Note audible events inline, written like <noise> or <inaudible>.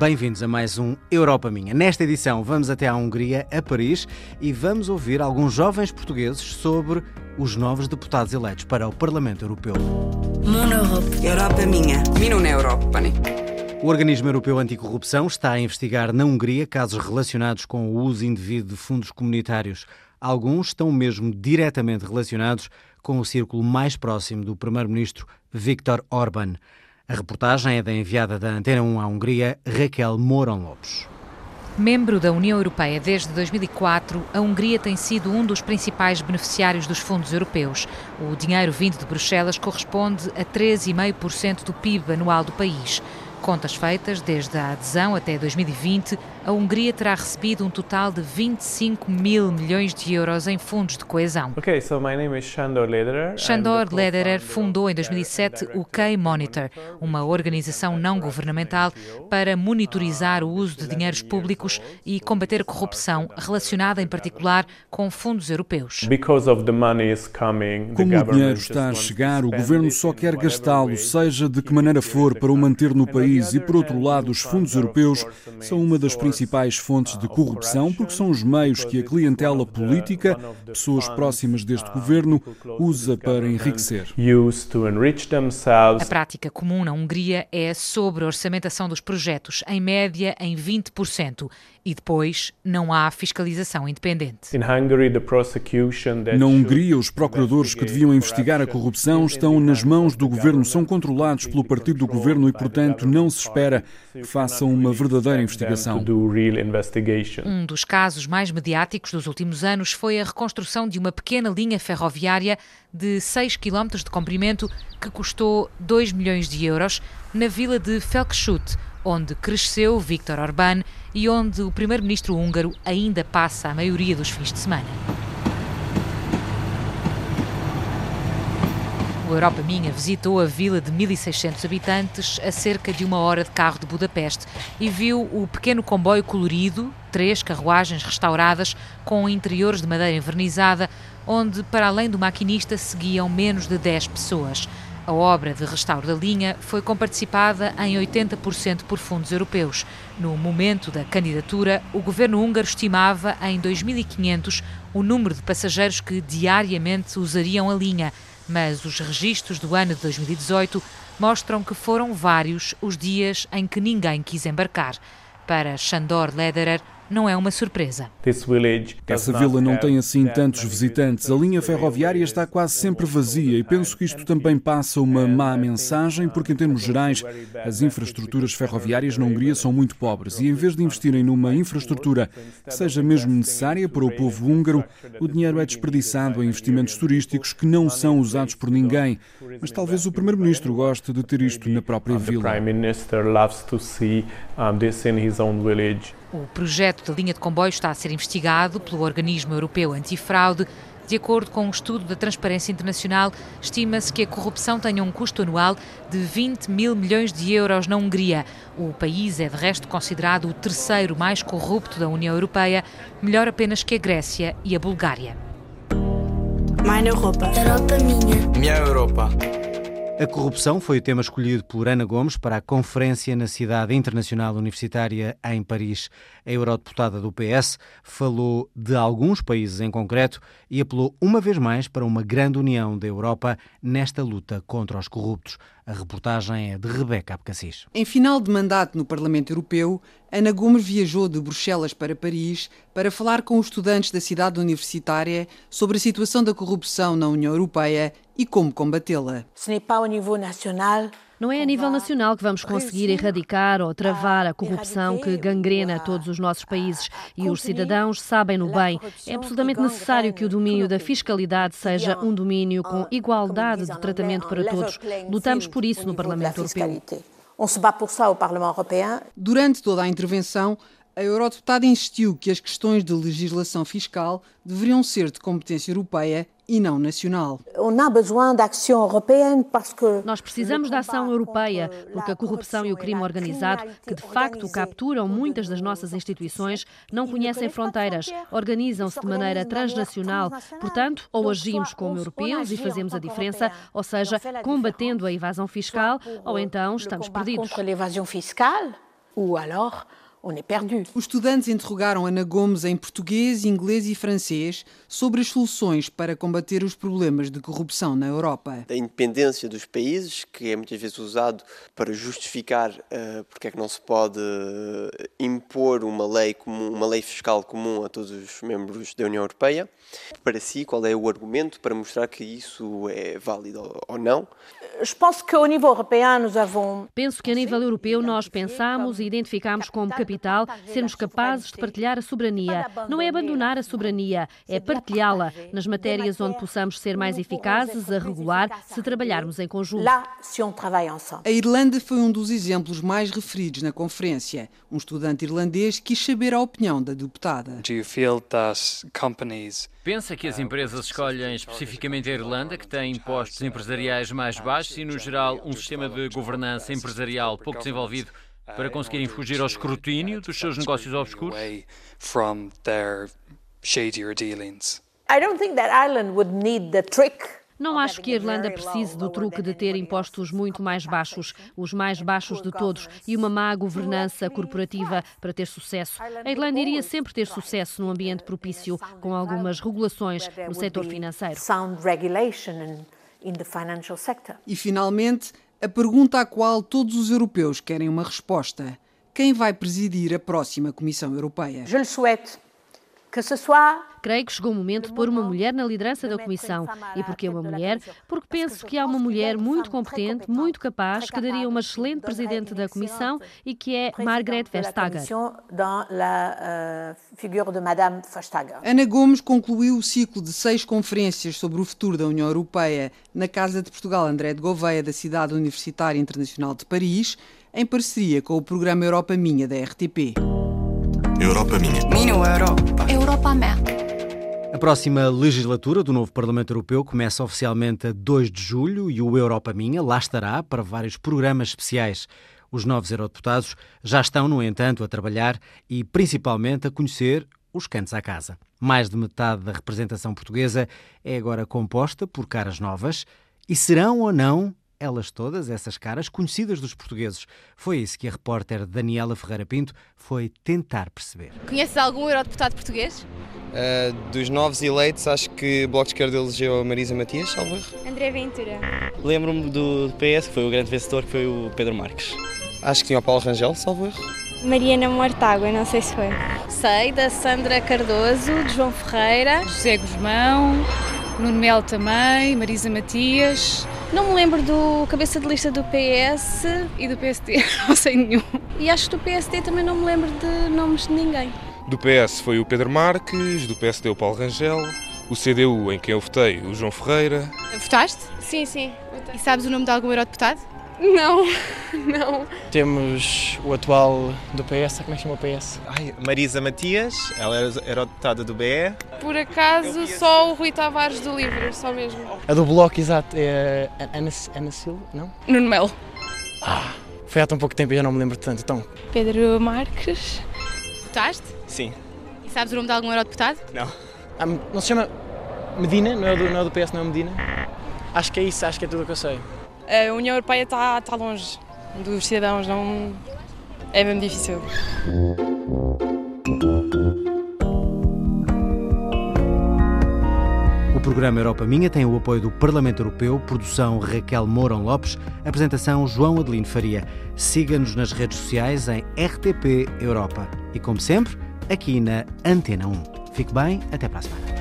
Bem-vindos a mais um Europa Minha. Nesta edição vamos até à Hungria, a Paris, e vamos ouvir alguns jovens portugueses sobre os novos deputados eleitos para o Parlamento Europeu. Europa Minha. Minun Eurooppani. O Organismo Europeu Anticorrupção está a investigar na Hungria casos relacionados com o uso indevido de fundos comunitários. Alguns estão mesmo diretamente relacionados com o círculo mais próximo do primeiro-ministro Viktor Orban. A reportagem é da enviada da Antena 1 à Hungria, Raquel Mourão Lopes. Membro da União Europeia desde 2004, a Hungria tem sido um dos principais beneficiários dos fundos europeus. O dinheiro vindo de Bruxelas corresponde a 13,5% do PIB anual do país. Contas feitas desde a adesão até 2020, a Hungria terá recebido um total de 25 mil milhões de euros em fundos de coesão. Okay, so my name is Shandor Lederer. Shandor Lederer fundou em 2007 o K-Monitor, uma organização não governamental para monitorizar o uso de dinheiros públicos e combater a corrupção relacionada em particular com fundos europeus. Como o dinheiro está a chegar, o governo só quer gastá-lo, seja de que maneira for, para o manter no país país e, por outro lado, os fundos europeus são uma das principais fontes de corrupção porque são os meios que a clientela política, pessoas próximas deste governo, usa para enriquecer. A prática comum na Hungria é a sobre-orçamentação dos projetos, em média em 20% e depois não há fiscalização independente. Na Hungria, os procuradores que deviam investigar a corrupção estão nas mãos do governo, são controlados pelo partido do governo e, portanto, não se espera que façam uma verdadeira investigação. Um dos casos mais mediáticos dos últimos anos foi a reconstrução de uma pequena linha ferroviária de 6 km de comprimento que custou 2 milhões de euros na vila de Felkshut, onde cresceu Viktor Orbán e onde o primeiro-ministro húngaro ainda passa a maioria dos fins de semana. O Europa Minha visitou a vila de 1.600 habitantes a cerca de uma hora de carro de Budapeste e viu o pequeno comboio colorido, três carruagens restauradas com interiores de madeira envernizada, onde, para além do maquinista, seguiam menos de 10 pessoas. A obra de restauro da linha foi comparticipada em 80% por fundos europeus. No momento da candidatura, o governo húngaro estimava em 2.500 o número de passageiros que diariamente usariam a linha, mas os registros do ano de 2018 mostram que foram vários os dias em que ninguém quis embarcar. Para Shandor Lederer, não é uma surpresa. Essa vila não tem assim tantos visitantes. A linha ferroviária está quase sempre vazia e penso que isto também passa uma má mensagem, porque, em termos gerais, as infraestruturas ferroviárias na Hungria são muito pobres e, em vez de investirem numa infraestrutura que seja mesmo necessária para o povo húngaro, o dinheiro é desperdiçado em investimentos turísticos que não são usados por ninguém. Mas talvez o Primeiro-Ministro goste de ter isto na própria vila. O projeto da linha de comboio está a ser investigado pelo Organismo Europeu Antifraude. De acordo com um estudo da Transparência Internacional, estima-se que a corrupção tenha um custo anual de 20 mil milhões de euros na Hungria. O país é, de resto, considerado o terceiro mais corrupto da União Europeia, melhor apenas que a Grécia e a Bulgária. Minha Europa. Europa minha. Minha Europa. A corrupção foi o tema escolhido por Ana Gomes para a conferência na Cidade Internacional Universitária em Paris. A eurodeputada do PS falou de alguns países em concreto e apelou uma vez mais para uma grande união da Europa nesta luta contra os corruptos. A reportagem é de Rebeca Abcacis. Em final de mandato no Parlamento Europeu, Ana Gomes viajou de Bruxelas para Paris para falar com os estudantes da cidade universitária sobre a situação da corrupção na União Europeia e como combatê-la. Não é a nível nacional que vamos conseguir erradicar ou travar a corrupção que gangrena todos os nossos países e os cidadãos sabem-no bem. É absolutamente necessário que o domínio da fiscalidade seja um domínio com igualdade de tratamento para todos. Lutamos por isso no Parlamento Europeu. Durante toda a intervenção, a eurodeputada insistiu que as questões de legislação fiscal deveriam ser de competência europeia e não nacional. Nós precisamos da ação europeia, porque a corrupção e o crime organizado, que de facto capturam muitas das nossas instituições, não conhecem fronteiras, organizam-se de maneira transnacional. Portanto, ou agimos como europeus e fazemos a diferença, ou seja, combatendo a evasão fiscal, ou então estamos perdidos. Ou alors on est perdu. Os estudantes interrogaram Ana Gomes em português, inglês e francês sobre as soluções para combater os problemas de corrupção na Europa. A independência dos países, que é muitas vezes usado para justificar uh, porque é que não se pode uh, impor uma lei comum, uma lei fiscal comum a todos os membros da União Europeia. Para si, qual é o argumento para mostrar que isso é válido ou não? Penso que a nível europeu nós pensamos e identificamos como capital sermos capazes de partilhar a soberania. Não é abandonar a soberania, é partilhá-la nas matérias onde possamos ser mais eficazes a regular se trabalharmos em conjunto. A Irlanda foi um dos exemplos mais referidos na conferência. Um estudante irlandês quis saber a opinião da deputada. Pensa que as empresas escolhem especificamente a Irlanda, que tem impostos empresariais mais baixos e, no geral, um sistema de governança empresarial pouco desenvolvido para conseguirem fugir ao escrutínio dos seus negócios obscuros? I don't think that Ireland would need the trick não acho que a Irlanda precise do truque de ter impostos muito mais baixos, os mais baixos de todos, e uma má governança corporativa para ter sucesso. A Irlanda iria sempre ter sucesso num ambiente propício, com algumas regulações no setor financeiro. E finalmente, a pergunta à qual todos os europeus querem uma resposta: quem vai presidir a próxima Comissão Europeia? Je le souhaite. Que ce soit Creio que chegou o momento de pôr uma mulher na liderança da Comissão. E porquê uma mulher? Porque penso que há uma mulher muito competente, muito capaz, que daria uma excelente presidente da Comissão e que é Margaret Vestager. Ana Gomes concluiu o ciclo de seis conferências sobre o futuro da União Europeia na Casa de Portugal André de Gouveia da Cidade Universitária Internacional de Paris, em parceria com o programa Europa Minha da RTP. Europa Minha. Minha Europa. Europa Minha. A próxima legislatura do novo Parlamento Europeu começa oficialmente a 2 de julho e o Europa Minha lá estará para vários programas especiais. Os novos eurodeputados já estão, no entanto, a trabalhar e principalmente a conhecer os cantos à casa. Mais de metade da representação portuguesa é agora composta por caras novas e serão ou não elas todas, essas caras conhecidas dos portugueses. Foi isso que a repórter Daniela Ferreira Pinto foi tentar perceber. Conheces algum eurodeputado português? Uh, dos novos eleitos, acho que o Bloco de Esquerda elegeu a Marisa Matias, salvo André Ventura. Lembro-me do PS, que foi o grande vencedor, que foi o Pedro Marques. Acho que tinha o Paulo Rangel, salvo Mariana Mortágua, não sei se foi. Sei, da Sandra Cardoso, de João Ferreira. José Guzmão, Nuno Melo também, Marisa Matias. Não me lembro do cabeça de lista do PS e do PSD, <laughs> não sei nenhum. E acho que do PSD também não me lembro de nomes de ninguém. Do PS foi o Pedro Marques, do PSD o Paulo Rangel, o CDU em quem eu votei o João Ferreira. Votaste? Sim, sim. Votei. E sabes o nome de algum eurodeputado? Não, <laughs> não. Temos o atual do PS, como é que chama o PS? Ai, Marisa Matias, ela era deputada do BE. Por acaso, só o Rui Tavares do Livre, só mesmo. A do Bloco, exato, é Ana, Ana Silva, não? Nuno Melo. Ah, foi há tão pouco tempo e já não me lembro tanto, então. Pedro Marques. Votaste? Sim. E sabes o nome de algum eurodeputado? Não. Ah, não se chama Medina? Não é, do, não é do PS, não é Medina? Acho que é isso, acho que é tudo o que eu sei a União Europeia está, tá longe dos cidadãos, não é mesmo difícil. Programa Europa Minha tem o apoio do Parlamento Europeu, produção Raquel Mourão Lopes, apresentação João Adelino Faria. Siga-nos nas redes sociais em RTP Europa e, como sempre, aqui na Antena 1. Fique bem, até para a semana.